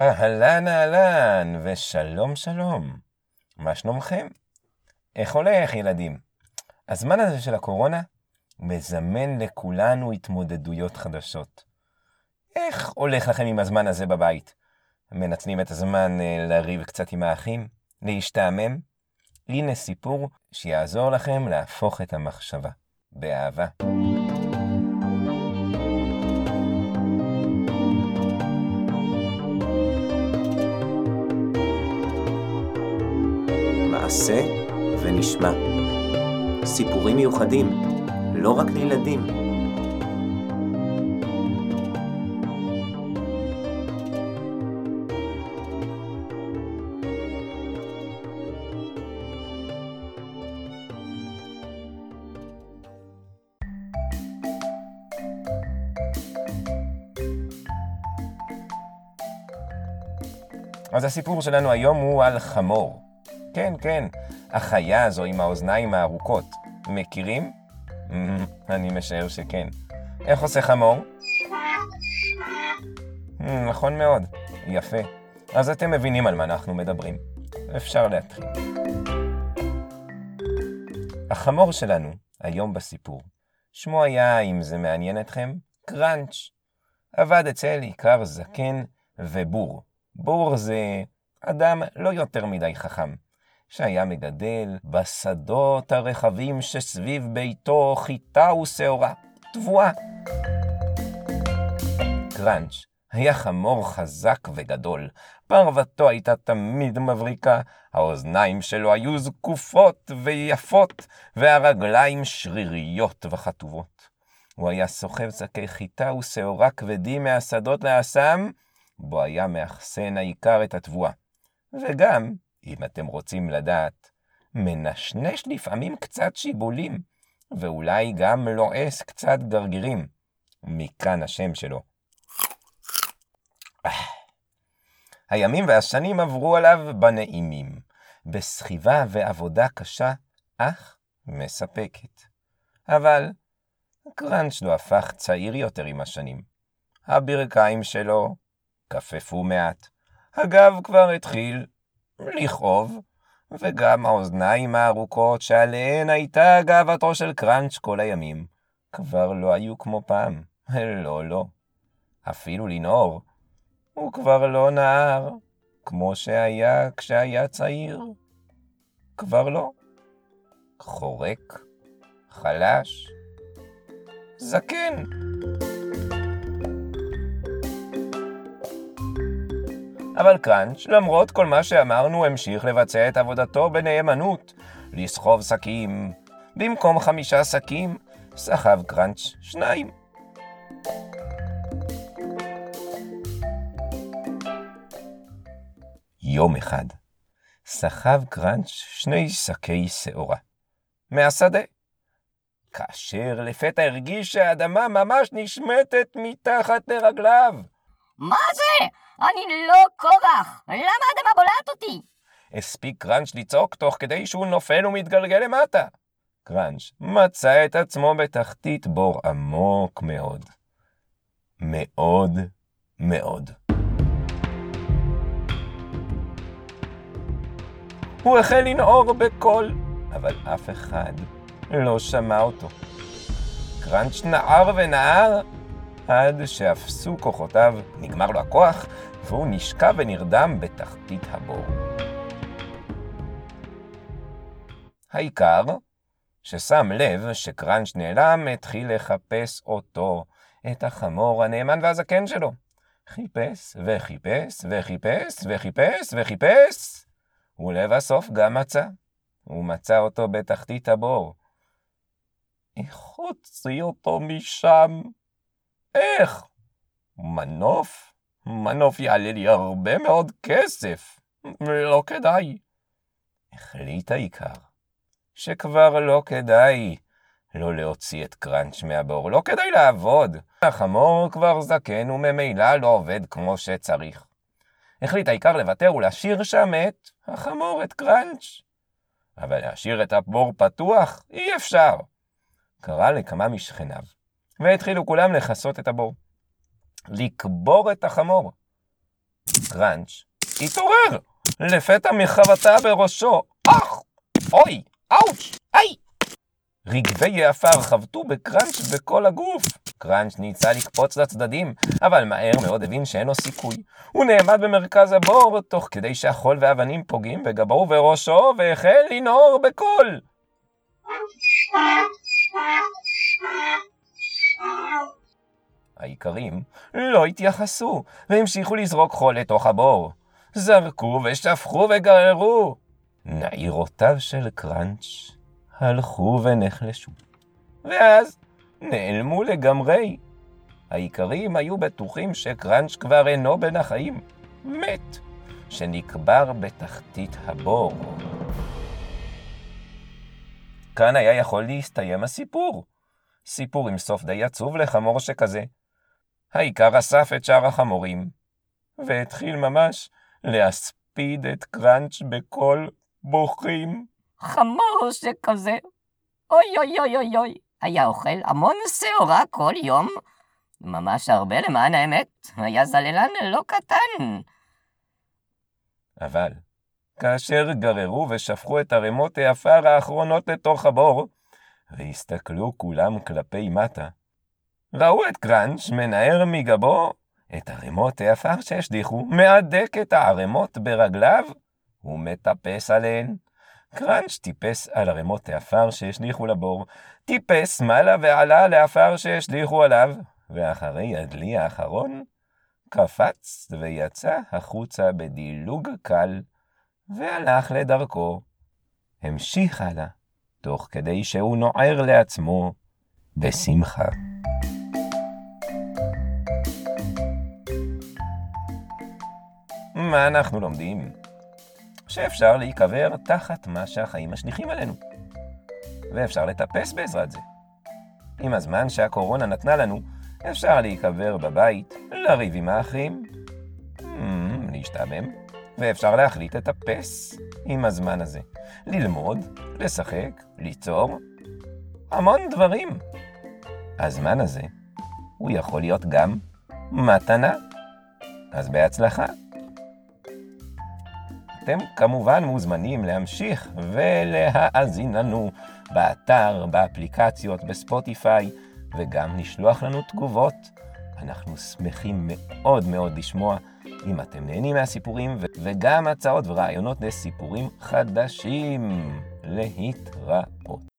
אהלן אהלן, ושלום שלום. מה שלומכם? איך הולך, ילדים? הזמן הזה של הקורונה מזמן לכולנו התמודדויות חדשות. איך הולך לכם עם הזמן הזה בבית? מנצלים את הזמן אה, לריב קצת עם האחים? להשתעמם? הנה סיפור שיעזור לכם להפוך את המחשבה. באהבה. מעשה ונשמע. סיפורים מיוחדים, לא רק לילדים. אז הסיפור שלנו היום הוא על חמור. כן, כן, החיה הזו עם האוזניים הארוכות. מכירים? אני משער שכן. איך עושה חמור? נכון מאוד, יפה. אז אתם מבינים על מה אנחנו מדברים. אפשר להתחיל. החמור שלנו, היום בסיפור, שמו היה, אם זה מעניין אתכם, קראנץ'. עבד אצל עיקר זקן ובור. בור זה אדם לא יותר מדי חכם, שהיה מגדל בשדות הרחבים שסביב ביתו חיטה ושעורה, תבואה. קראנץ' היה חמור חזק וגדול, פרוותו הייתה תמיד מבריקה, האוזניים שלו היו זקופות ויפות, והרגליים שריריות וחטובות. הוא היה סוחב שקי חיטה ושעורה כבדים מהשדות לאסם, בו היה מאחסן העיקר את התבואה. וגם, אם אתם רוצים לדעת, מנשנש לפעמים קצת שיבולים, ואולי גם לועס קצת גרגירים. מכאן השם שלו. הימים והשנים עברו עליו בנעימים, בסחיבה ועבודה קשה, אך מספקת. אבל קראנץ' לא הפך צעיר יותר עם השנים. הברכיים שלו כפפו מעט, הגב כבר התחיל לכאוב, וגם האוזניים הארוכות שעליהן הייתה גאוותו של קראנץ' כל הימים, כבר לא היו כמו פעם. לא, לא. אפילו לנעור, הוא כבר לא נער, כמו שהיה כשהיה צעיר. כבר לא. חורק, חלש, זקן. אבל קראנץ', למרות כל מה שאמרנו, המשיך לבצע את עבודתו בנאמנות, לסחוב שקים. במקום חמישה שקים, סחב קראנץ' שניים. יום אחד סחב קראנץ' שני שקי שעורה. מהשדה. כאשר לפתע הרגיש שהאדמה ממש נשמטת מתחת לרגליו. מה זה? אני לא קורח! למה האדמה בולעת אותי? הספיק קראנץ' לצעוק תוך כדי שהוא נופל ומתגלגל למטה. קראנץ' מצא את עצמו בתחתית בור עמוק מאוד. מאוד מאוד. הוא החל לנעור בקול, אבל אף אחד לא שמע אותו. קראנץ' נער ונער עד שאפסו כוחותיו, נגמר לו הכוח, והוא נשקע ונרדם בתחתית הבור. העיקר, ששם לב שקראנץ' נעלם, התחיל לחפש אותו, את החמור הנאמן והזקן שלו. חיפש וחיפש וחיפש וחיפש וחיפש, ולבסוף גם מצא. הוא מצא אותו בתחתית הבור. איך הוציא אותו משם? איך? מנוף? מנוף יעלה לי הרבה מאוד כסף. לא כדאי. החליט העיקר שכבר לא כדאי לא להוציא את קראנץ' מהבור, לא כדאי לעבוד. החמור כבר זקן וממילא לא עובד כמו שצריך. החליט העיקר לוותר ולהשאיר שם את החמור, את קראנץ'. אבל להשאיר את הבור פתוח אי אפשר. קרא לכמה משכניו, והתחילו כולם לכסות את הבור. לקבור את החמור. קראנץ' התעורר, לפתע מחבטה בראשו. אך! אוי! אאוץ'! היי! רגבי עפר חבטו בקראנץ' בכל הגוף. קראנץ' ניסה לקפוץ לצדדים, אבל מהר מאוד הבין שאין לו סיכוי. הוא נעמד במרכז הבור, תוך כדי שהחול והאבנים פוגעים בגבו ובראשו, והחל לנהור בקול. האיכרים לא התייחסו, והמשיכו לזרוק חול לתוך הבור. זרקו ושפכו וגררו. נעירותיו של קראנץ' הלכו ונחלשו, ואז נעלמו לגמרי. האיכרים היו בטוחים שקראנץ' כבר אינו בין החיים, מת, שנקבר בתחתית הבור. כאן היה יכול להסתיים הסיפור. סיפור עם סוף די עצוב לחמור שכזה. האיכר אסף את שאר החמורים, והתחיל ממש להספיד את קראנץ' בקול בוכים. חמור שכזה. אוי אוי אוי אוי אוי. היה אוכל המון שעורה כל יום. ממש הרבה למען האמת. היה זללן לא קטן. אבל כאשר גררו ושפכו את ערימות העפר האחרונות לתוך הבור, והסתכלו כולם כלפי מטה, ראו את קראנץ' מנער מגבו את ערימות העפר שהשליכו, מהדק את הערימות ברגליו ומטפס עליהן. קראנץ' טיפס על ערימות העפר שהשליכו לבור, טיפס מעלה ועלה לעפר שהשליכו עליו, ואחרי הדלי האחרון, קפץ ויצא החוצה בדילוג קל, והלך לדרכו. המשיך הלאה, תוך כדי שהוא נוער לעצמו בשמחה. מה אנחנו לומדים? שאפשר להיקבר תחת מה שהחיים משליכים עלינו. ואפשר לטפס בעזרת זה. עם הזמן שהקורונה נתנה לנו, אפשר להיקבר בבית, לריב עם האחים, mm, להשתעמם, ואפשר להחליט לטפס עם הזמן הזה. ללמוד, לשחק, ליצור, המון דברים. הזמן הזה, הוא יכול להיות גם מתנה. אז בהצלחה. אתם כמובן מוזמנים להמשיך ולהאזין לנו באתר, באפליקציות, בספוטיפיי, וגם לשלוח לנו תגובות. אנחנו שמחים מאוד מאוד לשמוע אם אתם נהנים מהסיפורים, וגם הצעות ורעיונות לסיפורים חדשים. להתראות.